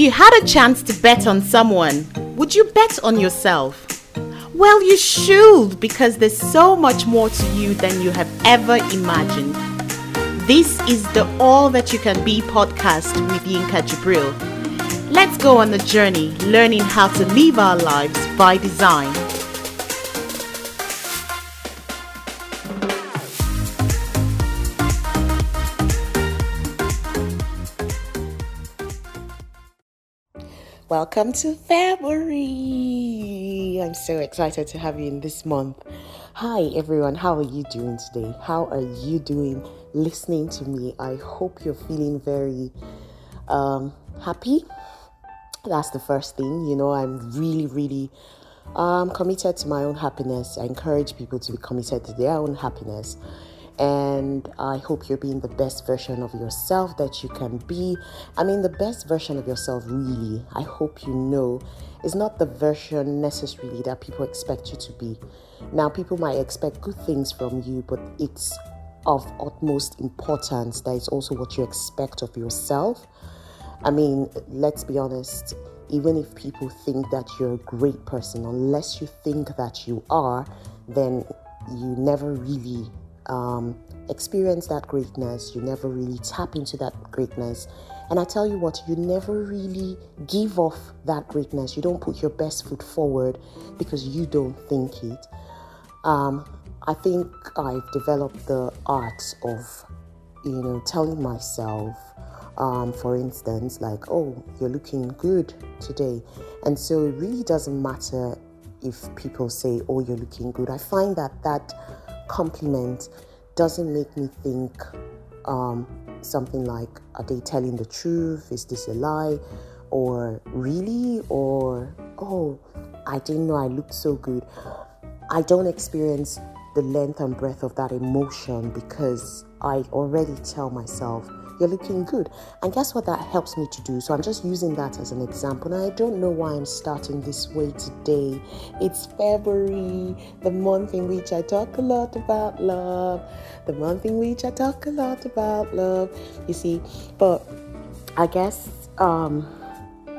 If you had a chance to bet on someone, would you bet on yourself? Well, you should because there's so much more to you than you have ever imagined. This is the All That You Can Be podcast with Yinka Jibril. Let's go on the journey learning how to live our lives by design. Welcome to February. I'm so excited to have you in this month. Hi, everyone. How are you doing today? How are you doing listening to me? I hope you're feeling very um, happy. That's the first thing. You know, I'm really, really um, committed to my own happiness. I encourage people to be committed to their own happiness and I hope you're being the best version of yourself that you can be. I mean, the best version of yourself, really, I hope you know, is not the version necessarily that people expect you to be. Now, people might expect good things from you, but it's of utmost importance that it's also what you expect of yourself. I mean, let's be honest, even if people think that you're a great person, unless you think that you are, then you never really um, experience that greatness, you never really tap into that greatness. And I tell you what, you never really give off that greatness. You don't put your best foot forward because you don't think it. Um, I think I've developed the art of, you know, telling myself, um, for instance, like, oh, you're looking good today. And so it really doesn't matter if people say, oh, you're looking good. I find that that compliment doesn't make me think um, something like, are they telling the truth? Is this a lie? Or really? Or, oh, I didn't know I looked so good. I don't experience the length and breadth of that emotion because I already tell myself you're looking good. And guess what that helps me to do? So I'm just using that as an example. And I don't know why I'm starting this way today. It's February, the month in which I talk a lot about love, the month in which I talk a lot about love. You see, but I guess, um,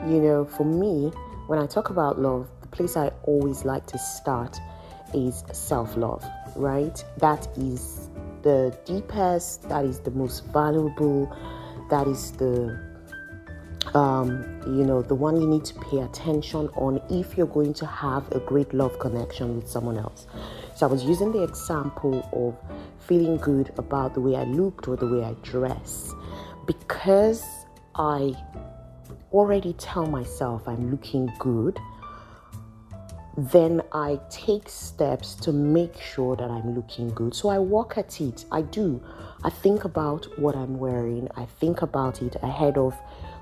you know, for me, when I talk about love, the place I always like to start is self love, right? That is the deepest, that is the most valuable, that is the um, you know, the one you need to pay attention on if you're going to have a great love connection with someone else. So I was using the example of feeling good about the way I looked or the way I dress because I already tell myself I'm looking good then I take steps to make sure that I'm looking good. So I work at it. I do. I think about what I'm wearing, I think about it ahead of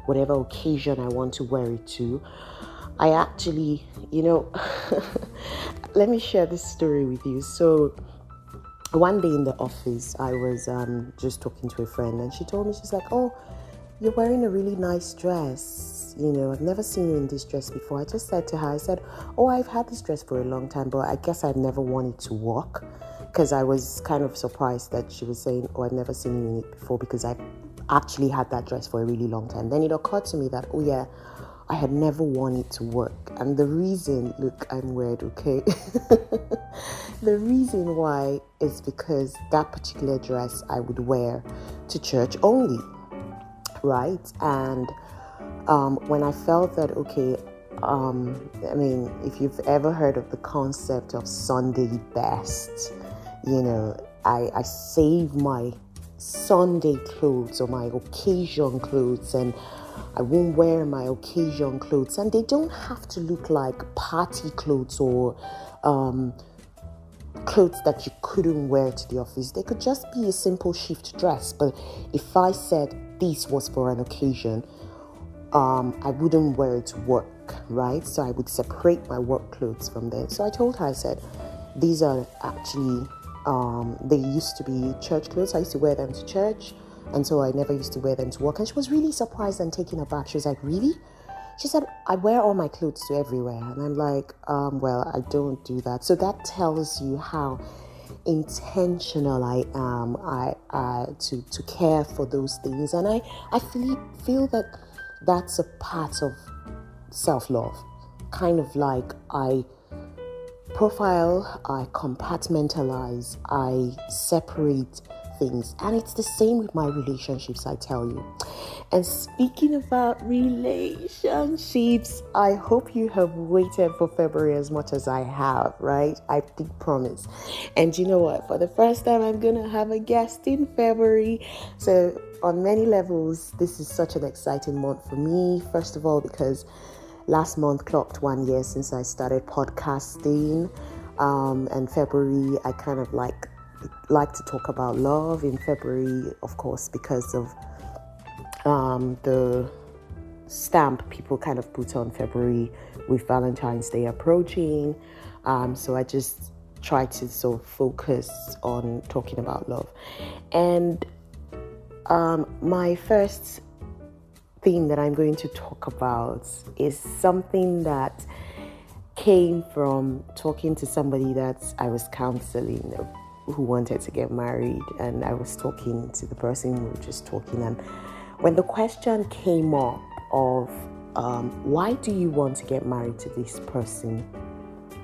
whatever occasion I want to wear it to. I actually, you know, let me share this story with you. So, one day in the office, I was um, just talking to a friend, and she told me, she's like, Oh, you're wearing a really nice dress you know, I've never seen you in this dress before. I just said to her, I said, Oh, I've had this dress for a long time, but I guess I've never worn it to work because I was kind of surprised that she was saying, Oh, I've never seen you in it before because I've actually had that dress for a really long time. Then it occurred to me that, Oh, yeah, I had never worn it to work. And the reason, look, I'm weird, okay? the reason why is because that particular dress I would wear to church only, right? And um, when I felt that, okay, um, I mean, if you've ever heard of the concept of Sunday best, you know, I, I save my Sunday clothes or my occasion clothes and I won't wear my occasion clothes. And they don't have to look like party clothes or um, clothes that you couldn't wear to the office. They could just be a simple shift dress. But if I said this was for an occasion, um, I wouldn't wear it to work, right? So I would separate my work clothes from them. So I told her, I said, these are actually, um, they used to be church clothes. I used to wear them to church, and so I never used to wear them to work. And she was really surprised and taken aback. She was like, Really? She said, I wear all my clothes to everywhere. And I'm like, um, Well, I don't do that. So that tells you how intentional I am I, I to, to care for those things. And I, I feel, feel that that's a part of self love. Kind of like I profile, I compartmentalize, I separate things. And it's the same with my relationships, I tell you. And speaking about relationships, I hope you have waited for February as much as I have, right? I did promise. And you know what? For the first time, I'm going to have a guest in February. So, on many levels, this is such an exciting month for me. First of all, because last month clocked one year since I started podcasting. Um, and February, I kind of like like to talk about love in February, of course, because of um, the stamp people kind of put on February with Valentine's Day approaching. Um, so I just try to sort of focus on talking about love. And um, my first thing that I'm going to talk about is something that came from talking to somebody that I was counseling who wanted to get married, and I was talking to the person we were just talking. And when the question came up of um, why do you want to get married to this person?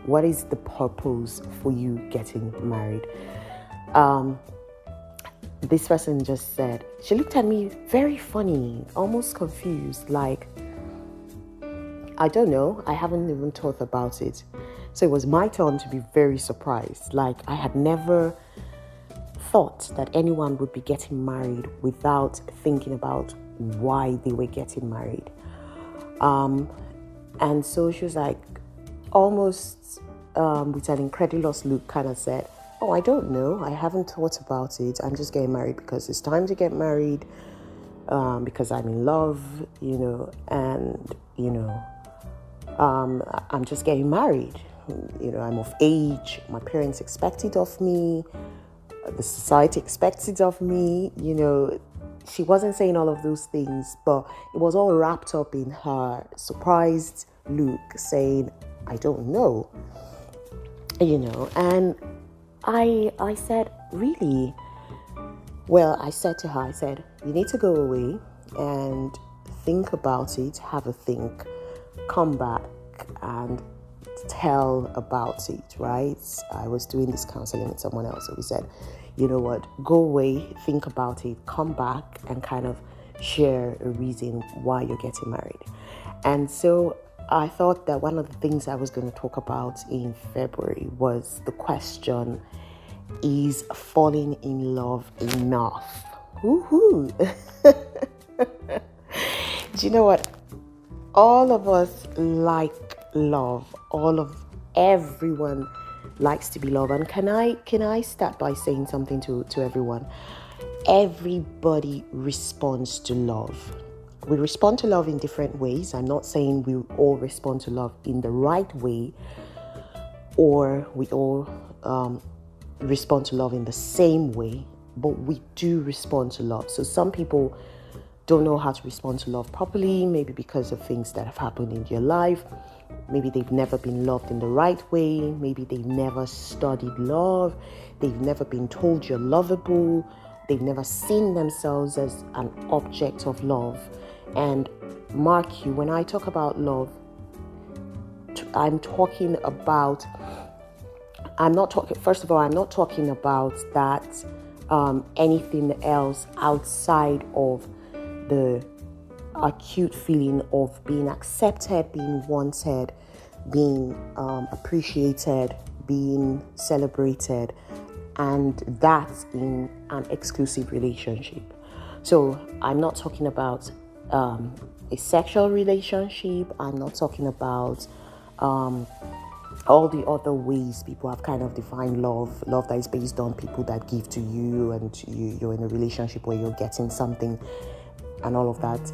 What is the purpose for you getting married? Um, this person just said, she looked at me very funny, almost confused, like, I don't know, I haven't even thought about it. So it was my turn to be very surprised. Like, I had never thought that anyone would be getting married without thinking about why they were getting married. Um, and so she was like, almost um, with an incredulous look, kind of said, Oh, I don't know. I haven't thought about it. I'm just getting married because it's time to get married, um, because I'm in love, you know, and, you know, um, I'm just getting married. You know, I'm of age. My parents expect it of me. The society expects it of me. You know, she wasn't saying all of those things, but it was all wrapped up in her surprised look, saying, I don't know. You know, and I I said, really? Well, I said to her, I said, you need to go away and think about it, have a think, come back and tell about it, right? I was doing this counseling with someone else, so we said, you know what, go away, think about it, come back and kind of share a reason why you're getting married. And so I thought that one of the things I was going to talk about in February was the question is falling in love enough? Woohoo! Do you know what? All of us like love. All of everyone likes to be loved. And can I can I start by saying something to, to everyone? Everybody responds to love we respond to love in different ways. I'm not saying we all respond to love in the right way or we all um, respond to love in the same way, but we do respond to love. So some people don't know how to respond to love properly, maybe because of things that have happened in their life. Maybe they've never been loved in the right way. Maybe they've never studied love. They've never been told you're lovable. They've never seen themselves as an object of love. And mark you, when I talk about love, I'm talking about, I'm not talking, first of all, I'm not talking about that um, anything else outside of the acute feeling of being accepted, being wanted, being um, appreciated, being celebrated, and that's in an exclusive relationship. So I'm not talking about um, a sexual relationship. I'm not talking about um, all the other ways people have kind of defined love. Love that is based on people that give to you, and you, you're in a relationship where you're getting something, and all of that.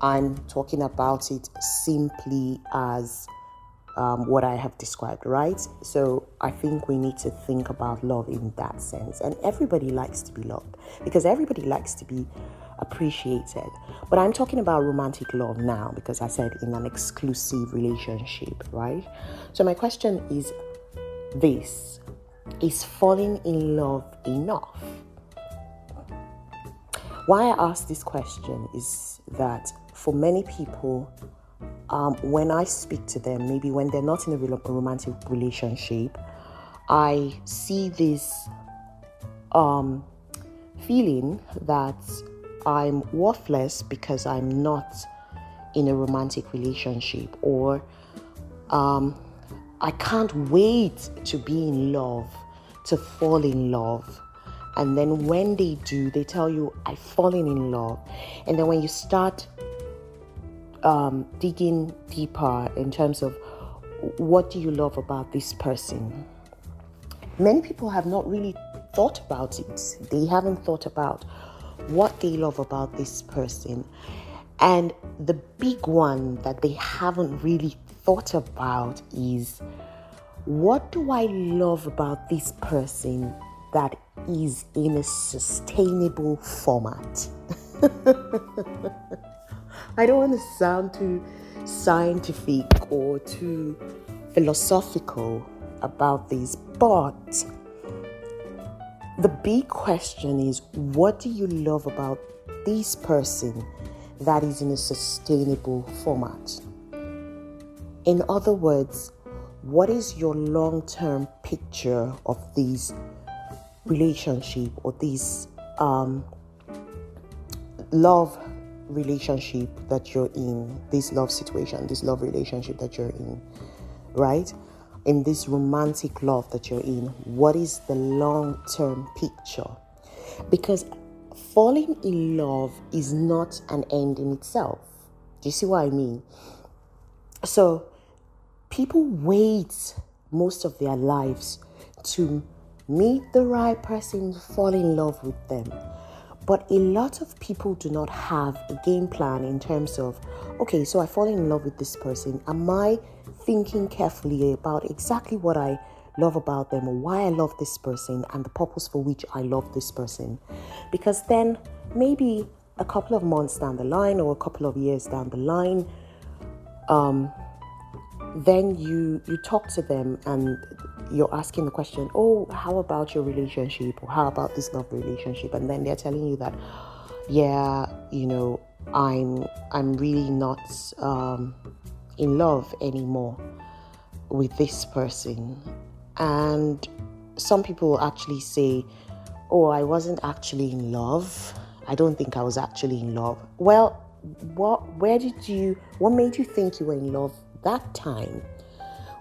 I'm talking about it simply as um, what I have described, right? So I think we need to think about love in that sense. And everybody likes to be loved because everybody likes to be appreciated. But I'm talking about romantic love now because I said in an exclusive relationship, right? So my question is this Is falling in love enough? Why I ask this question is that for many people, um, when I speak to them, maybe when they're not in a romantic relationship, I see this um, feeling that I'm worthless because I'm not in a romantic relationship, or um, I can't wait to be in love, to fall in love. And then when they do, they tell you, I've fallen in love. And then when you start um, digging deeper in terms of what do you love about this person, many people have not really thought about it. They haven't thought about what they love about this person. And the big one that they haven't really thought about is what do I love about this person that is in a sustainable format? I don't want to sound too scientific or too philosophical about this, but the big question is what do you love about this person that is in a sustainable format? In other words, what is your long term picture of this relationship or this um, love relationship that you're in, this love situation, this love relationship that you're in, right? in this romantic love that you're in? What is the long term picture? Because falling in love is not an end in itself. Do you see what I mean? So, people wait most of their lives to meet the right person, fall in love with them. But a lot of people do not have a game plan in terms of, okay, so I fall in love with this person. Am I thinking carefully about exactly what I love about them or why I love this person and the purpose for which I love this person. Because then maybe a couple of months down the line or a couple of years down the line, um, then you you talk to them and you're asking the question, oh, how about your relationship or how about this love relationship? And then they're telling you that, yeah, you know, I'm I'm really not um, in love anymore with this person. And some people actually say, Oh, I wasn't actually in love. I don't think I was actually in love. Well, what where did you what made you think you were in love that time?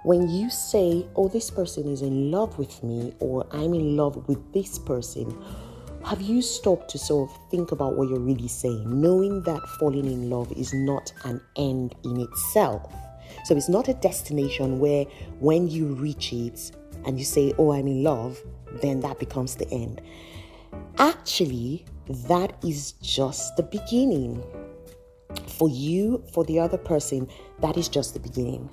When you say, Oh, this person is in love with me, or I'm in love with this person, have you stopped to sort of think about what you're really saying, knowing that falling in love is not an end in itself? So it's not a destination where when you reach it and you say, Oh, I'm in love, then that becomes the end. Actually, that is just the beginning. For you, for the other person, that is just the beginning.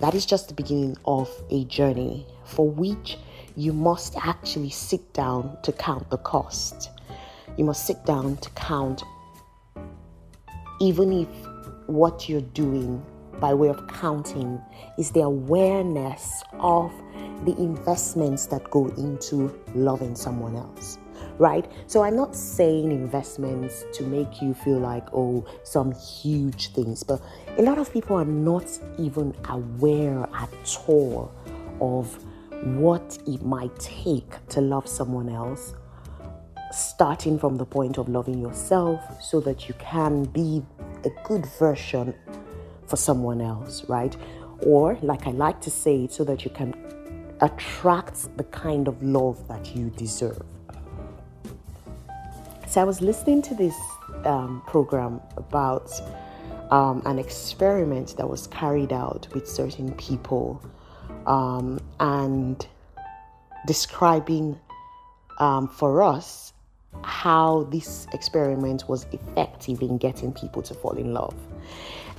That is just the beginning of a journey for which you must actually sit down to count the cost. You must sit down to count, even if what you're doing by way of counting is the awareness of the investments that go into loving someone else right? So I'm not saying investments to make you feel like, oh, some huge things, but a lot of people are not even aware at all of what it might take to love someone else, starting from the point of loving yourself so that you can be a good version for someone else, right? Or, like I like to say, so that you can attract the kind of love that you deserve. So, I was listening to this um, program about um, an experiment that was carried out with certain people um, and describing um, for us how this experiment was effective in getting people to fall in love.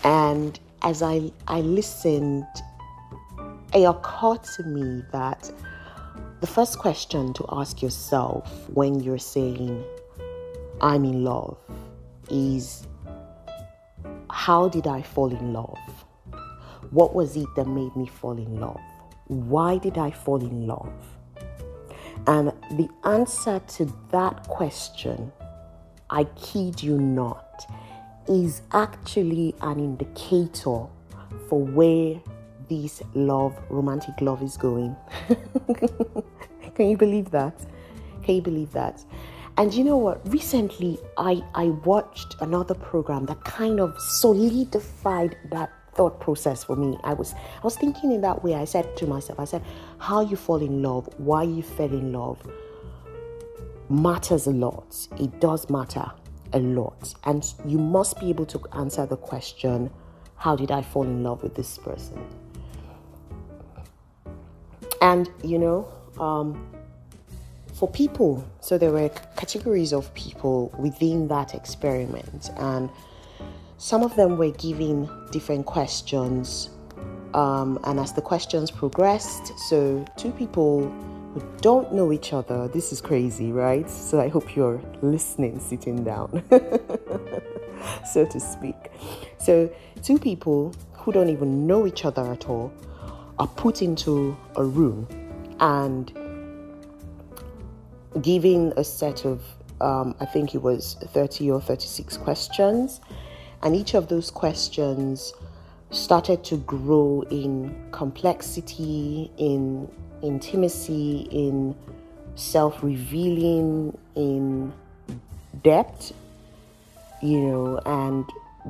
And as I, I listened, it occurred to me that the first question to ask yourself when you're saying, I'm in love, is how did I fall in love? What was it that made me fall in love? Why did I fall in love? And the answer to that question I kid you not, is actually an indicator for where this love, romantic love, is going. Can you believe that? Can you believe that? And you know what? Recently, I, I watched another program that kind of solidified that thought process for me. I was I was thinking in that way. I said to myself, I said, how you fall in love, why you fell in love matters a lot. It does matter a lot. And you must be able to answer the question, how did I fall in love with this person? And you know, um, for people. So there were categories of people within that experiment, and some of them were giving different questions. Um, and as the questions progressed, so two people who don't know each other, this is crazy, right? So I hope you're listening, sitting down, so to speak. So, two people who don't even know each other at all are put into a room and giving a set of, um, I think it was 30 or 36 questions. And each of those questions started to grow in complexity, in intimacy, in self revealing, in depth, you know, and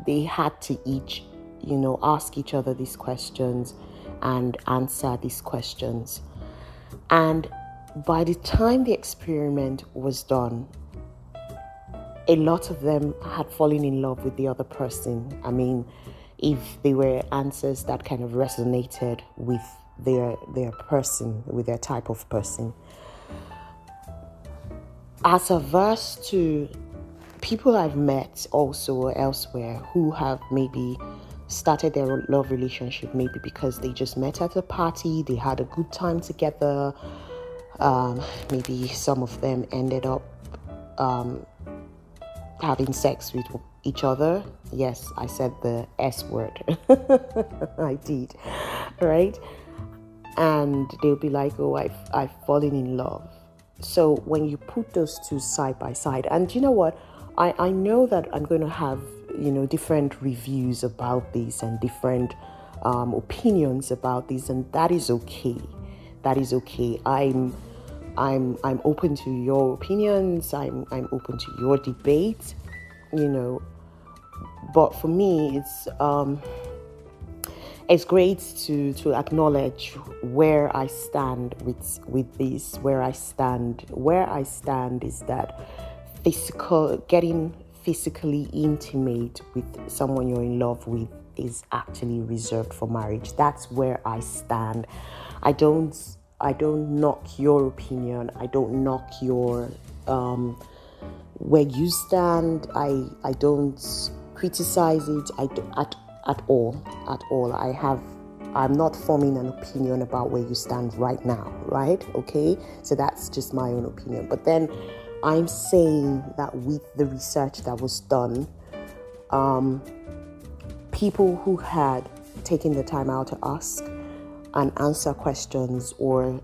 they had to each, you know, ask each other these questions and answer these questions. And by the time the experiment was done, a lot of them had fallen in love with the other person. I mean, if they were answers that kind of resonated with their their person, with their type of person. As averse to people I've met also elsewhere who have maybe started their love relationship maybe because they just met at a party, they had a good time together, um, maybe some of them ended up um, having sex with each other. Yes, I said the S word. I did. Right? And they'll be like, oh, I've, I've fallen in love. So when you put those two side by side, and you know what? I, I know that I'm going to have, you know, different reviews about this and different um, opinions about this, and that is okay. That is okay. I'm I'm I'm open to your opinions. I'm I'm open to your debate. You know, but for me, it's um, it's great to to acknowledge where I stand with with this. Where I stand, where I stand is that physical, getting physically intimate with someone you're in love with is actually reserved for marriage. That's where I stand. I don't I don't knock your opinion. I don't knock your um, where you stand. I I don't criticize it. I do, at at all at all. I have. I'm not forming an opinion about where you stand right now, right? Okay, so that's just my own opinion. But then I'm saying that with the research that was done, um, people who had taken the time out to ask and answer questions or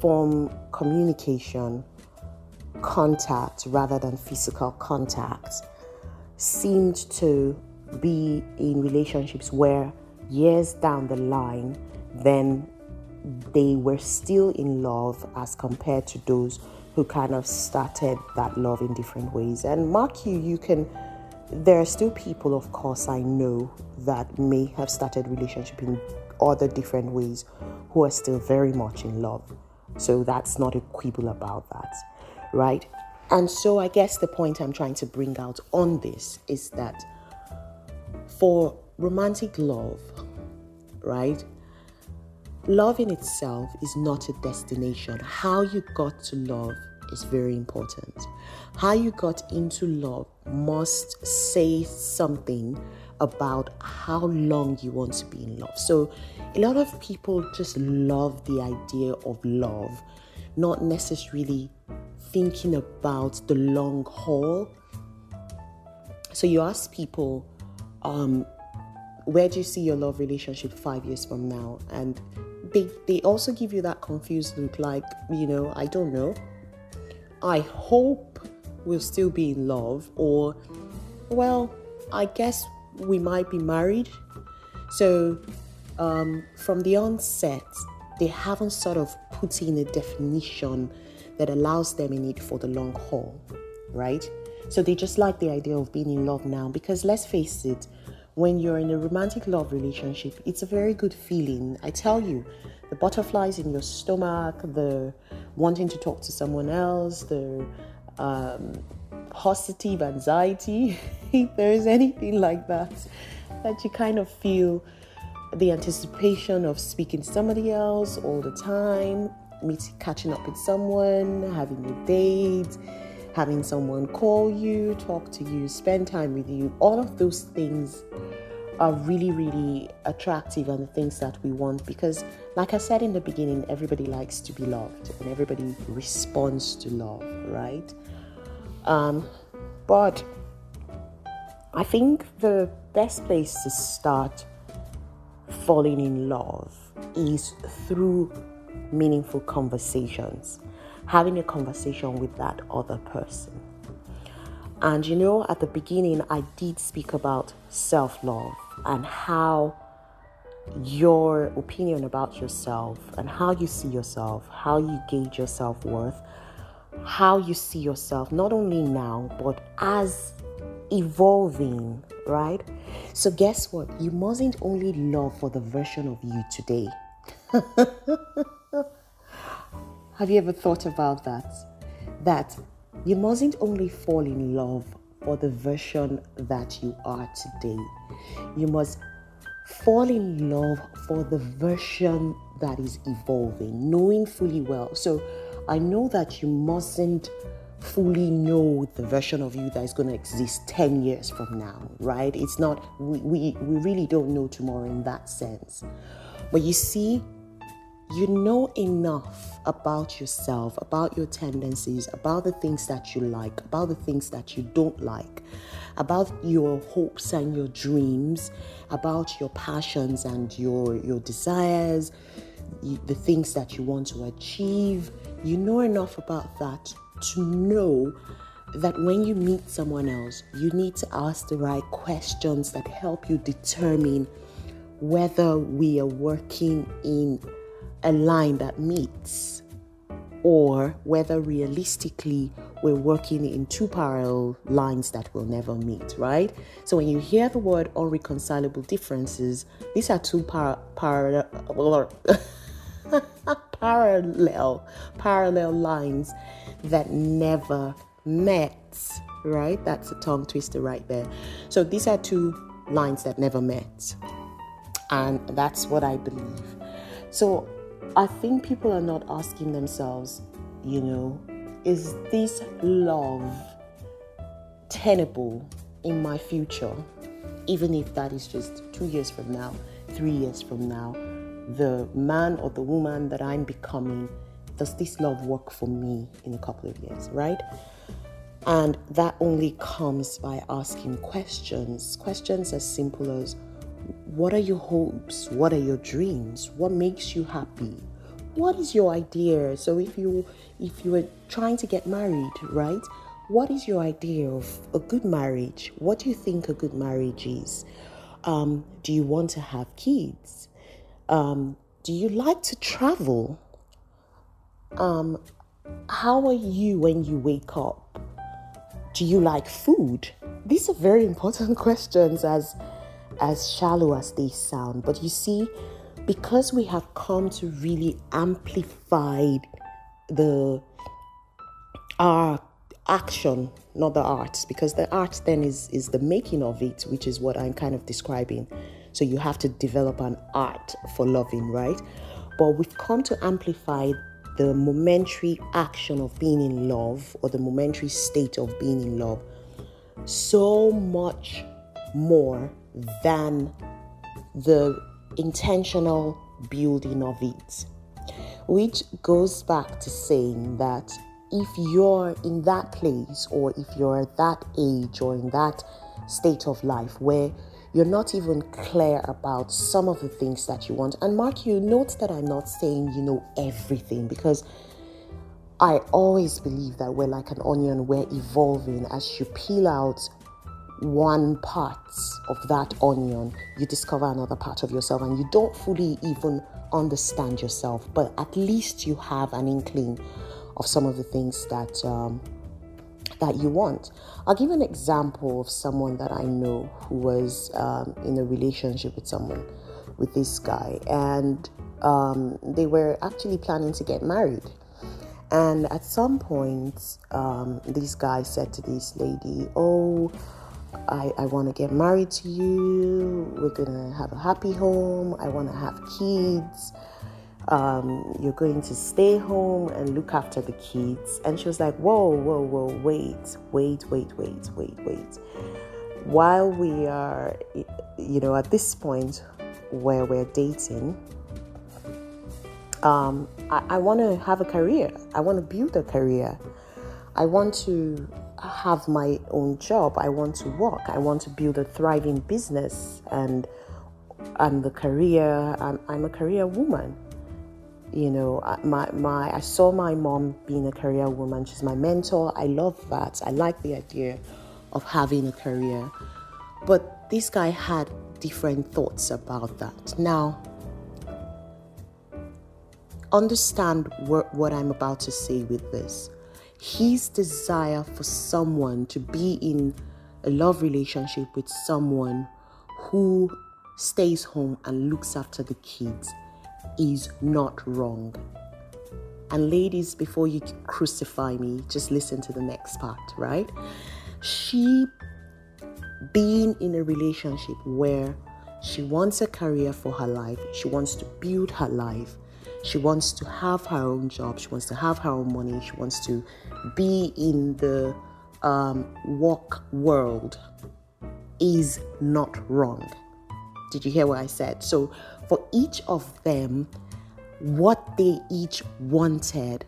form communication contact rather than physical contact seemed to be in relationships where years down the line then they were still in love as compared to those who kind of started that love in different ways. And mark you you can there are still people of course i know that may have started relationship in other different ways who are still very much in love. So that's not a quibble about that, right? And so I guess the point I'm trying to bring out on this is that for romantic love, right? Love in itself is not a destination. How you got to love is very important. How you got into love must say something about how long you want to be in love. So, a lot of people just love the idea of love, not necessarily thinking about the long haul. So, you ask people, um, where do you see your love relationship five years from now? And they, they also give you that confused look like, you know, I don't know. I hope we'll still be in love, or, well, I guess we might be married. So, um, from the onset, they haven't sort of put in a definition that allows them in it for the long haul, right? So they just like the idea of being in love now because let's face it, when you're in a romantic love relationship, it's a very good feeling. I tell you, the butterflies in your stomach, the wanting to talk to someone else, the um, positive anxiety, if there is anything like that, that you kind of feel the anticipation of speaking to somebody else all the time, meeting, catching up with someone, having a date, having someone call you, talk to you, spend time with you, all of those things are really, really attractive and the things that we want because, like I said in the beginning, everybody likes to be loved and everybody responds to love, right? Um, but I think the best place to start falling in love is through meaningful conversations, having a conversation with that other person. And you know, at the beginning, I did speak about self love and how your opinion about yourself and how you see yourself, how you gauge your self worth, how you see yourself, not only now, but as evolving, right? So, guess what? You mustn't only love for the version of you today. Have you ever thought about that? That you mustn't only fall in love for the version that you are today. You must fall in love for the version that is evolving, knowing fully well. So I know that you mustn't fully know the version of you that is going to exist 10 years from now, right? It's not, we, we, we really don't know tomorrow in that sense. But you see, you know enough about yourself, about your tendencies, about the things that you like, about the things that you don't like, about your hopes and your dreams, about your passions and your your desires, the things that you want to achieve. You know enough about that to know that when you meet someone else, you need to ask the right questions that help you determine whether we are working in a line that meets or whether realistically we're working in two parallel lines that will never meet, right? So when you hear the word unreconcilable differences, these are two par- par- parallel parallel lines that never met, right? That's a tongue twister right there. So these are two lines that never met. And that's what I believe. So I think people are not asking themselves, you know, is this love tenable in my future? Even if that is just two years from now, three years from now, the man or the woman that I'm becoming, does this love work for me in a couple of years, right? And that only comes by asking questions. Questions as simple as what are your hopes? What are your dreams? What makes you happy? What is your idea? So if you if you were trying to get married, right? What is your idea of a good marriage? What do you think a good marriage is? Um, do you want to have kids? Um, do you like to travel? Um, how are you when you wake up? Do you like food? These are very important questions as as shallow as they sound. But you see, because we have come to really amplify the our action, not the art, because the art then is is the making of it, which is what I'm kind of describing. So you have to develop an art for loving, right? But we've come to amplify the momentary action of being in love or the momentary state of being in love so much more than the intentional building of it. Which goes back to saying that if you're in that place or if you're at that age or in that state of life where you're not even clear about some of the things that you want. And Mark, you note that I'm not saying you know everything because I always believe that we're like an onion, we're evolving. As you peel out one part of that onion, you discover another part of yourself, and you don't fully even understand yourself, but at least you have an inkling of some of the things that um, that you want. I'll give an example of someone that I know who was um, in a relationship with someone, with this guy, and um, they were actually planning to get married. And at some point, um, this guy said to this lady, Oh, I, I want to get married to you. We're going to have a happy home. I want to have kids. Um, you're going to stay home and look after the kids. And she was like, Whoa, whoa, whoa, wait, wait, wait, wait, wait, wait. While we are, you know, at this point where we're dating, um, I, I want to have a career. I want to build a career. I want to have my own job. I want to work. I want to build a thriving business and and the career. I'm, I'm a career woman. You know, my my I saw my mom being a career woman. She's my mentor. I love that. I like the idea of having a career. But this guy had different thoughts about that. Now, understand what, what I'm about to say with this. His desire for someone to be in a love relationship with someone who stays home and looks after the kids is not wrong. And ladies, before you crucify me, just listen to the next part, right? She being in a relationship where she wants a career for her life, she wants to build her life, she wants to have her own job. She wants to have her own money. She wants to be in the um, work world. Is not wrong. Did you hear what I said? So, for each of them, what they each wanted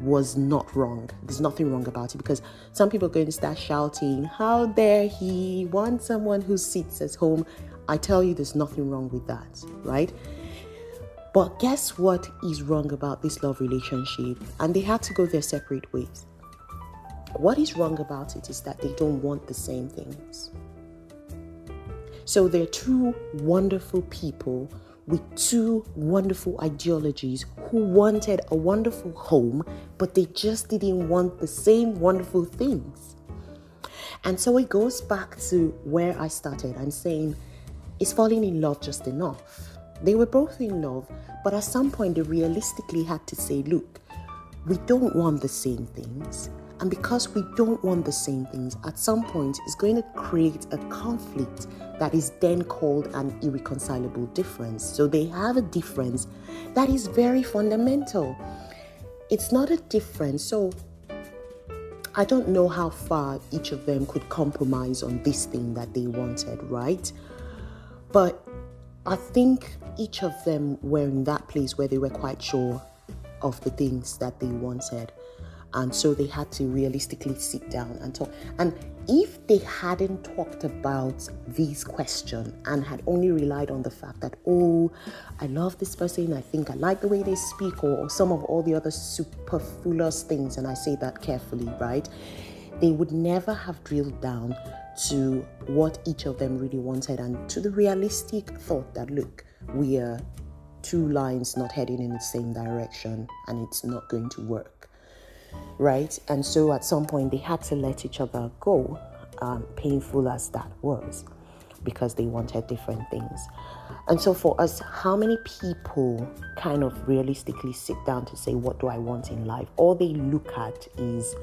was not wrong. There's nothing wrong about it because some people are going to start shouting, How dare he want someone who sits at home? I tell you, there's nothing wrong with that, right? But guess what is wrong about this love relationship? And they had to go their separate ways. What is wrong about it is that they don't want the same things. So they're two wonderful people with two wonderful ideologies who wanted a wonderful home, but they just didn't want the same wonderful things. And so it goes back to where I started. I'm saying, is falling in love just enough? They were both in love, but at some point they realistically had to say, look, we don't want the same things. And because we don't want the same things, at some point it's going to create a conflict that is then called an irreconcilable difference. So they have a difference that is very fundamental. It's not a difference. So I don't know how far each of them could compromise on this thing that they wanted, right? But I think each of them were in that place where they were quite sure of the things that they wanted. And so they had to realistically sit down and talk. And if they hadn't talked about these questions and had only relied on the fact that, oh, I love this person, I think I like the way they speak, or, or some of all the other superfluous things, and I say that carefully, right? They would never have drilled down to what each of them really wanted and to the realistic thought that, look, we are two lines not heading in the same direction and it's not going to work. Right? And so at some point they had to let each other go, um, painful as that was, because they wanted different things. And so for us, how many people kind of realistically sit down to say, What do I want in life? All they look at is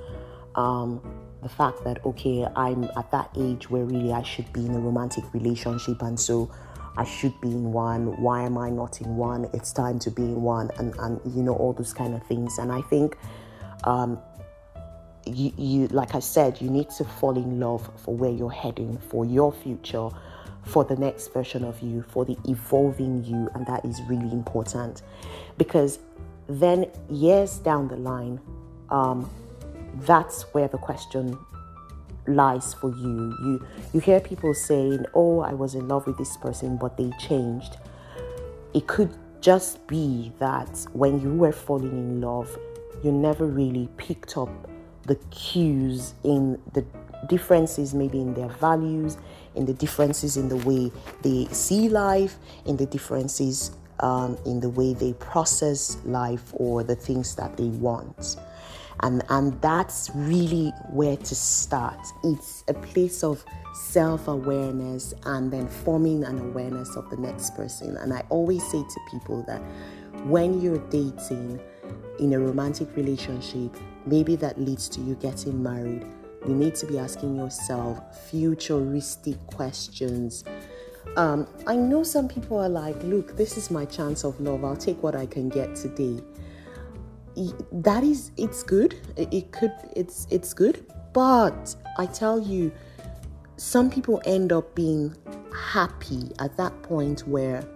um, the fact that, okay, I'm at that age where really I should be in a romantic relationship. And so I should be in one. Why am I not in one? It's time to be in one, and and you know all those kind of things. And I think, um, you you like I said, you need to fall in love for where you're heading, for your future, for the next version of you, for the evolving you, and that is really important, because then years down the line, um, that's where the question lies for you. You you hear people saying, "Oh, I was in love with this person, but they changed." It could just be that when you were falling in love, you never really picked up the cues in the differences, maybe in their values, in the differences in the way they see life, in the differences um, in the way they process life or the things that they want. And, and that's really where to start. It's a place of self awareness and then forming an awareness of the next person. And I always say to people that when you're dating in a romantic relationship, maybe that leads to you getting married, you need to be asking yourself futuristic questions. Um, I know some people are like, look, this is my chance of love. I'll take what I can get today. That is, it's good. It could, it's, it's good. But I tell you, some people end up being happy at that point where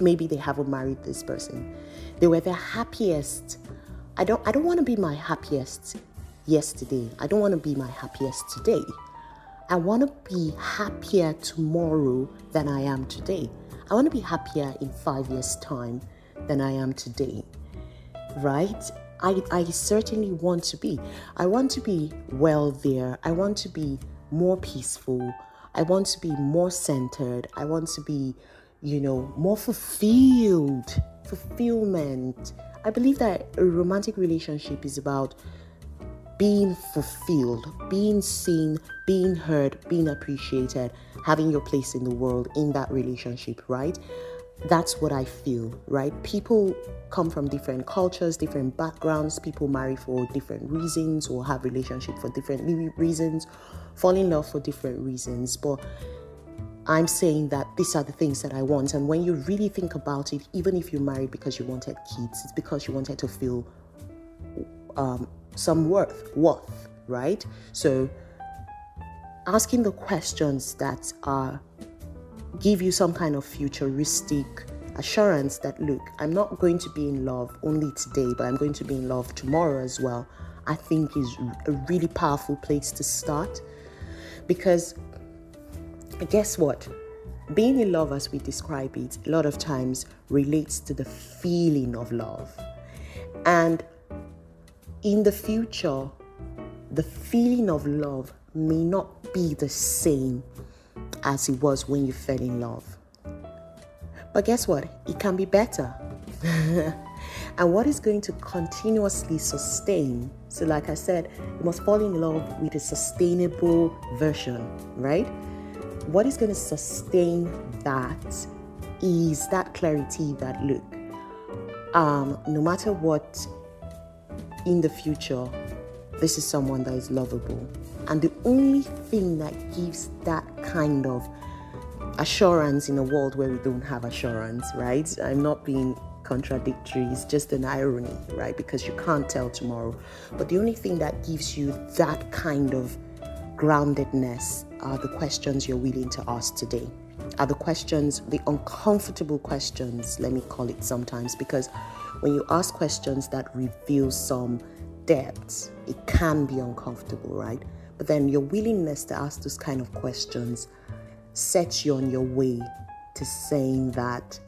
maybe they haven't married this person. They were their happiest. I don't I don't want to be my happiest yesterday. I don't want to be my happiest today. I want to be happier tomorrow than I am today. I want to be happier in 5 years time than I am today. Right? I, I certainly want to be. I want to be wealthier. I want to be more peaceful. I want to be more centered. I want to be, you know, more fulfilled. Fulfillment. I believe that a romantic relationship is about being fulfilled, being seen, being heard, being appreciated, having your place in the world in that relationship, right? That's what I feel, right? People come from different cultures, different backgrounds. People marry for different reasons or have relationship for different reasons, fall in love for different reasons. But I'm saying that these are the things that I want. And when you really think about it, even if you married because you wanted kids, it's because you wanted to feel um, some worth, worth, right? So asking the questions that are give you some kind of futuristic assurance that look, I'm not going to be in love only today, but I'm going to be in love tomorrow as well, I think is a really powerful place to start. Because guess what? Being in love, as we describe it, a lot of times relates to the feeling of love. And in the future, the feeling of love may not be the same as it was when you fell in love. But guess what? It can be better. and what is going to continuously sustain? So, like I said, you must fall in love with a sustainable version, right? What is going to sustain that is that clarity that look, um, no matter what in the future, this is someone that is lovable. And the only thing that gives that kind of assurance in a world where we don't have assurance, right? I'm not being contradictory, it's just an irony, right? Because you can't tell tomorrow. But the only thing that gives you that kind of groundedness are the questions you're willing to ask today. Are the questions, the uncomfortable questions, let me call it sometimes, because when you ask questions that reveal some depth, it can be uncomfortable, right? But then your willingness to ask those kind of questions sets you on your way to saying that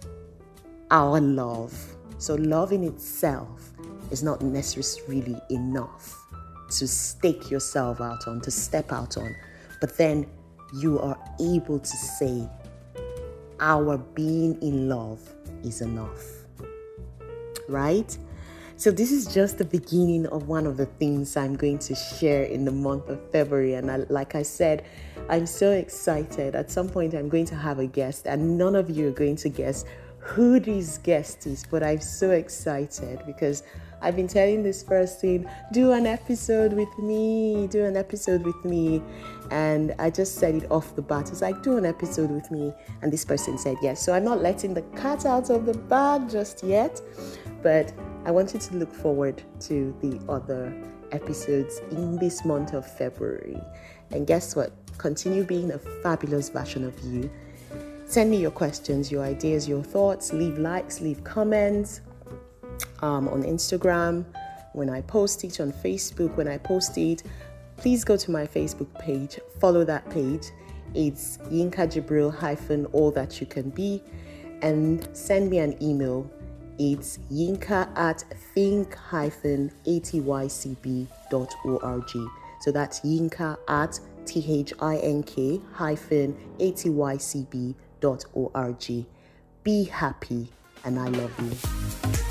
our love, so love in itself is not necessarily enough to stake yourself out on, to step out on. But then you are able to say, our being in love is enough right? So, this is just the beginning of one of the things I'm going to share in the month of February. And I, like I said, I'm so excited. At some point, I'm going to have a guest, and none of you are going to guess who this guest is, but I'm so excited because I've been telling this person, do an episode with me, do an episode with me. And I just said it off the bat. It's like, do an episode with me. And this person said yes. So I'm not letting the cat out of the bag just yet. But I want you to look forward to the other episodes in this month of February. And guess what? Continue being a fabulous version of you. Send me your questions, your ideas, your thoughts. Leave likes, leave comments um, on Instagram, when I post it on Facebook, when I post it, please go to my Facebook page, follow that page. It's Yinka Jibril hyphen all that you can be, and send me an email. It's yinka at think hyphen atycb.org. So that's yinka at t-h-i-n-k hyphen atycb.org. Be happy, and I love you.